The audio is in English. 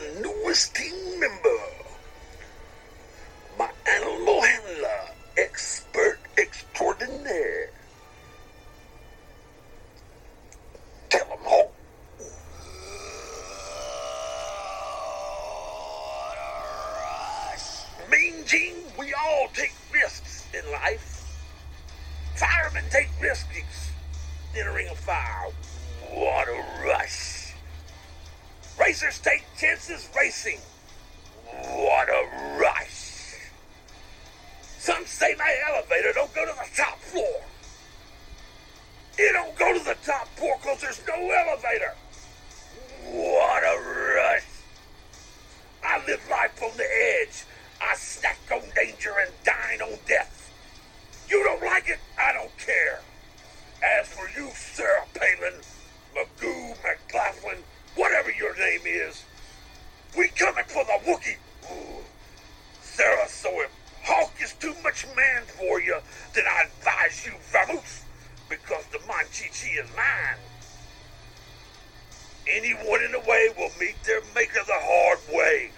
the newest team member, my animal handler, expert extraordinaire. Tell him. Mean we all take risks in life. Firemen take risks in a ring of fire. Racers take chances racing. What a rush. Some say my elevator don't go to the top floor. It don't go to the top floor because there's no elevator. What a rush. I live life on the edge. I snack on danger and dine is, we coming for the Wookiee. Ooh. Sarah, so if Hawk is too much man for you, then I advise you vamoose, because the Manchichi is mine. Anyone in the way will meet their maker the hard way.